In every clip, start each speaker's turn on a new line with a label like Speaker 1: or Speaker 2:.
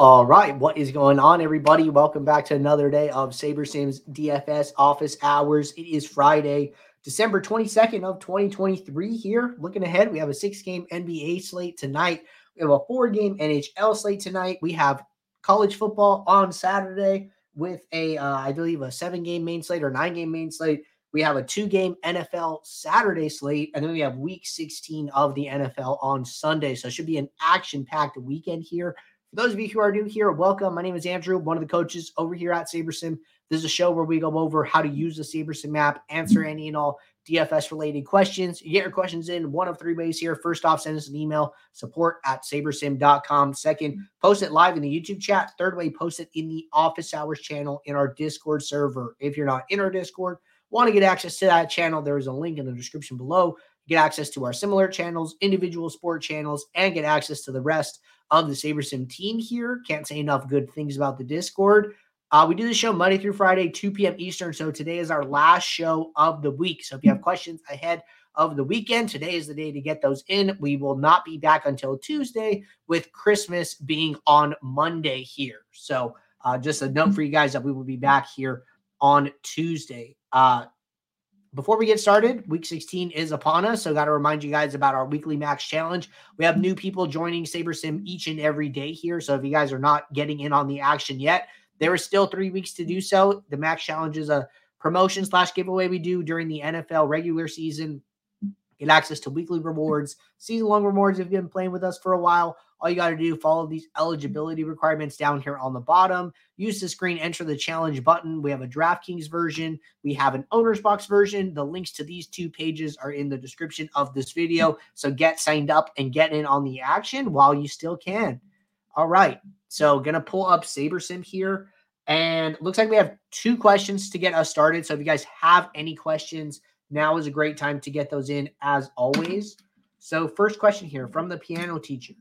Speaker 1: All right, what is going on, everybody? Welcome back to another day of SaberSim's DFS office hours. It is Friday, December 22nd of 2023 here. Looking ahead, we have a six-game NBA slate tonight. We have a four-game NHL slate tonight. We have college football on Saturday with a, uh, I believe, a seven-game main slate or nine-game main slate. We have a two-game NFL Saturday slate, and then we have Week 16 of the NFL on Sunday. So it should be an action-packed weekend here for those of you who are new here, welcome. My name is Andrew, one of the coaches over here at SaberSim. This is a show where we go over how to use the SaberSim map, answer any and all DFS related questions. You get your questions in one of three ways here. First off, send us an email, support at sabersim.com. Second, post it live in the YouTube chat. Third way, post it in the office hours channel in our Discord server. If you're not in our Discord, want to get access to that channel, there is a link in the description below. Get access to our similar channels, individual sport channels, and get access to the rest of the SaberSim team here. Can't say enough good things about the Discord. Uh, we do the show Monday through Friday, 2 p.m. Eastern. So today is our last show of the week. So if you have questions ahead of the weekend, today is the day to get those in. We will not be back until Tuesday with Christmas being on Monday here. So uh, just a note for you guys that we will be back here on Tuesday. Uh, before we get started, week 16 is upon us. So, got to remind you guys about our weekly max challenge. We have new people joining SaberSim each and every day here. So, if you guys are not getting in on the action yet, there is still three weeks to do so. The max challenge is a promotion slash giveaway we do during the NFL regular season. Get access to weekly rewards, season long rewards if you've been playing with us for a while. All you got to do, follow these eligibility requirements down here on the bottom. Use the screen, enter the challenge button. We have a DraftKings version. We have an OwnersBox version. The links to these two pages are in the description of this video. So get signed up and get in on the action while you still can. All right. So gonna pull up SaberSim here. And looks like we have two questions to get us started. So if you guys have any questions, now is a great time to get those in as always. So first question here from the piano teacher.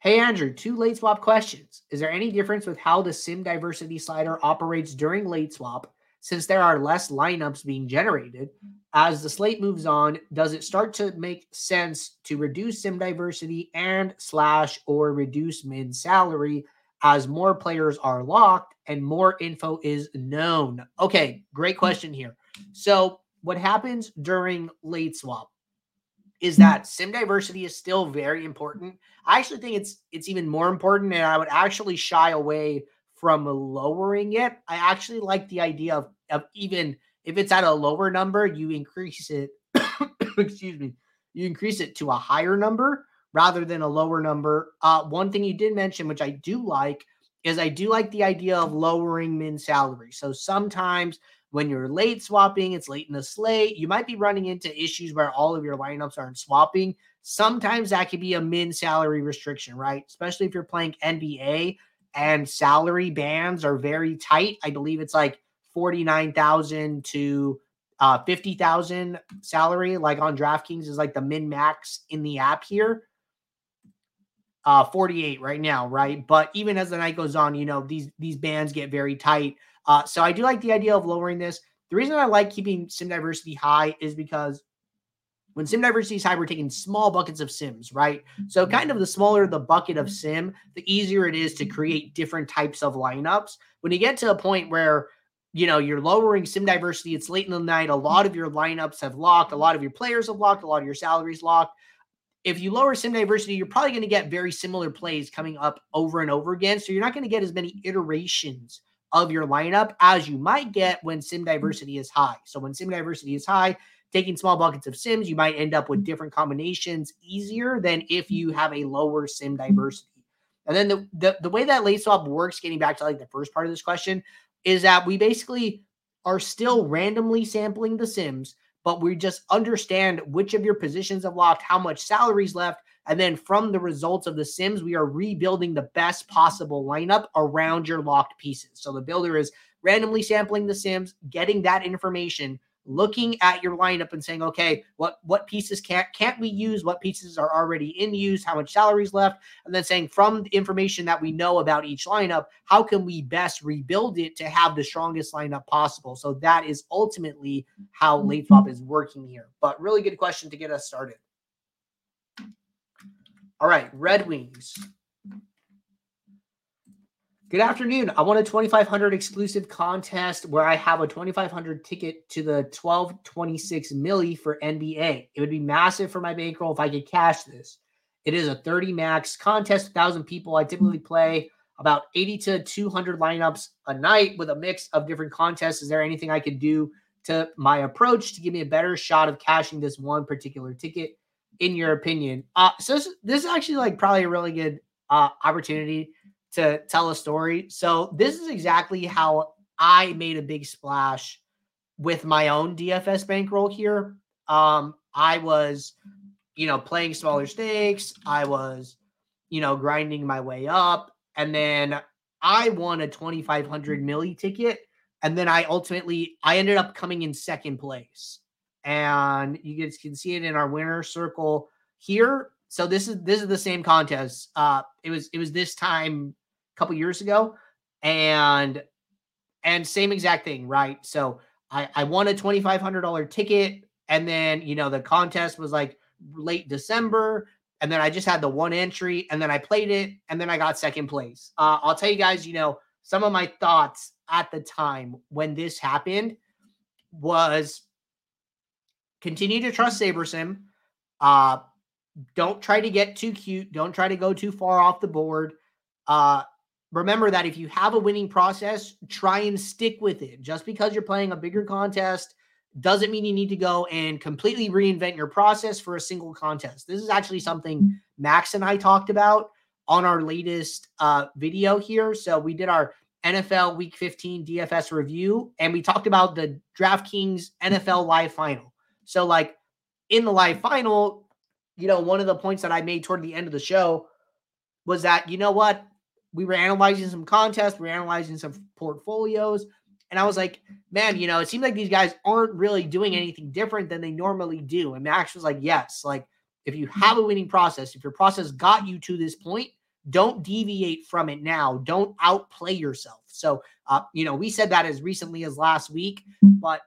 Speaker 1: Hey, Andrew, two late swap questions. Is there any difference with how the sim diversity slider operates during late swap since there are less lineups being generated? As the slate moves on, does it start to make sense to reduce sim diversity and slash or reduce min salary as more players are locked and more info is known? Okay, great question here. So, what happens during late swap? is that sim diversity is still very important. I actually think it's it's even more important, and I would actually shy away from lowering it. I actually like the idea of of even if it's at a lower number, you increase it. excuse me, you increase it to a higher number rather than a lower number. Uh, one thing you did mention, which I do like, is I do like the idea of lowering min salary. So sometimes when you're late swapping, it's late in the slate. You might be running into issues where all of your lineups aren't swapping. Sometimes that could be a min salary restriction, right? Especially if you're playing NBA and salary bands are very tight. I believe it's like 49,000 to uh 50,000 salary like on DraftKings is like the min max in the app here. Uh 48 right now, right? But even as the night goes on, you know, these these bands get very tight. Uh, so I do like the idea of lowering this. The reason I like keeping sim diversity high is because when sim diversity is high, we're taking small buckets of sims, right? So mm-hmm. kind of the smaller the bucket of sim, the easier it is to create different types of lineups. When you get to a point where you know you're lowering sim diversity, it's late in the night, a lot of your lineups have locked, a lot of your players have locked, a lot of your salaries locked. If you lower sim diversity, you're probably going to get very similar plays coming up over and over again. So you're not going to get as many iterations of your lineup as you might get when sim diversity is high. So when sim diversity is high, taking small buckets of sims, you might end up with different combinations easier than if you have a lower sim diversity. And then the, the, the way that late swap works, getting back to like the first part of this question, is that we basically are still randomly sampling the sims, but we just understand which of your positions have locked, how much salaries left, and then from the results of the Sims, we are rebuilding the best possible lineup around your locked pieces. So the builder is randomly sampling the Sims, getting that information, looking at your lineup and saying, okay, what what pieces can't can't we use? What pieces are already in use? How much salaries left? And then saying from the information that we know about each lineup, how can we best rebuild it to have the strongest lineup possible? So that is ultimately how mm-hmm. late swap is working here. But really good question to get us started. All right, Red Wings. Good afternoon. I want a 2500 exclusive contest where I have a 2500 ticket to the 1226 milli for NBA. It would be massive for my bankroll if I could cash this. It is a 30 max contest, 1,000 people. I typically play about 80 to 200 lineups a night with a mix of different contests. Is there anything I could do to my approach to give me a better shot of cashing this one particular ticket, in your opinion? Uh, so this, this is actually like probably a really good uh, opportunity to tell a story. So this is exactly how I made a big splash with my own DFS bankroll here. Um, I was, you know, playing smaller stakes. I was, you know, grinding my way up, and then I won a 2500 milli ticket, and then I ultimately I ended up coming in second place, and you guys can see it in our winner circle here. So this is this is the same contest. Uh, it was it was this time a couple years ago, and and same exact thing, right? So I I won a twenty five hundred dollar ticket, and then you know the contest was like late December, and then I just had the one entry, and then I played it, and then I got second place. Uh, I'll tell you guys, you know, some of my thoughts at the time when this happened was continue to trust SaberSim. Uh, don't try to get too cute. Don't try to go too far off the board. Uh, remember that if you have a winning process, try and stick with it. Just because you're playing a bigger contest doesn't mean you need to go and completely reinvent your process for a single contest. This is actually something Max and I talked about on our latest uh, video here. So we did our NFL Week 15 DFS review, and we talked about the DraftKings NFL Live Final. So, like in the live final, you know, one of the points that I made toward the end of the show was that, you know what? We were analyzing some contests, we were analyzing some portfolios. And I was like, man, you know, it seems like these guys aren't really doing anything different than they normally do. And Max was like, yes, like if you have a winning process, if your process got you to this point, don't deviate from it now. Don't outplay yourself. So, uh, you know, we said that as recently as last week, but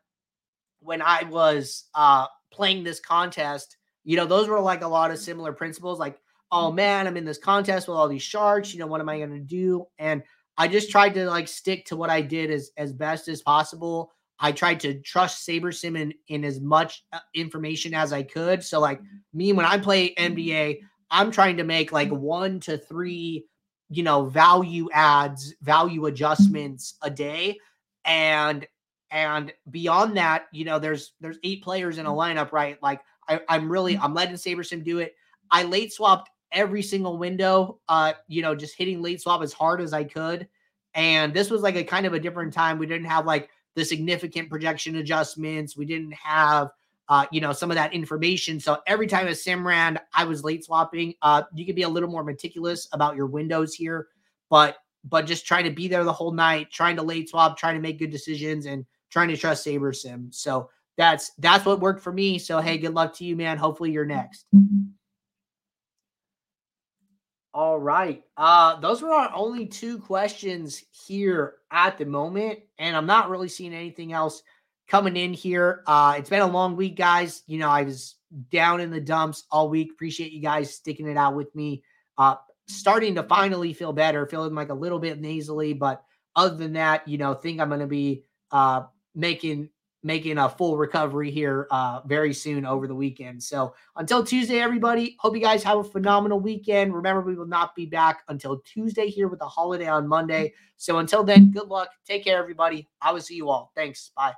Speaker 1: when I was uh, playing this contest, you know, those were like a lot of mm. similar principles. Like, oh mm. man, I'm in this contest with all these sharks. You know, what am I going to do? And I just tried to like stick to what I did as as best as possible. I tried to trust SaberSim in, in as much uh, information as I could. So, like mm. me, when I play NBA, I'm trying to make like one to three, you know, value adds, value adjustments a day. And and beyond that, you know, there's there's eight players in a lineup, right? Like I, I'm really I'm letting SaberSim do it. I late swapped every single window, uh, you know, just hitting late swap as hard as I could. And this was like a kind of a different time. We didn't have like the significant projection adjustments. We didn't have uh, you know, some of that information. So every time a sim ran, I was late swapping. Uh, you can be a little more meticulous about your windows here, but but just trying to be there the whole night, trying to late swap, trying to make good decisions, and trying to trust SaberSim. So that's that's what worked for me. So hey, good luck to you, man. Hopefully you're next. All right. Uh those were our only two questions here at the moment and I'm not really seeing anything else coming in here. Uh it's been a long week guys. You know, I was down in the dumps all week. Appreciate you guys sticking it out with me. Uh starting to finally feel better, feeling like a little bit nasally, but other than that, you know, think I'm going to be uh making making a full recovery here uh, very soon over the weekend. So until Tuesday, everybody, hope you guys have a phenomenal weekend. Remember, we will not be back until Tuesday here with the holiday on Monday. So until then, good luck. Take care, everybody. I will see you all. Thanks. Bye.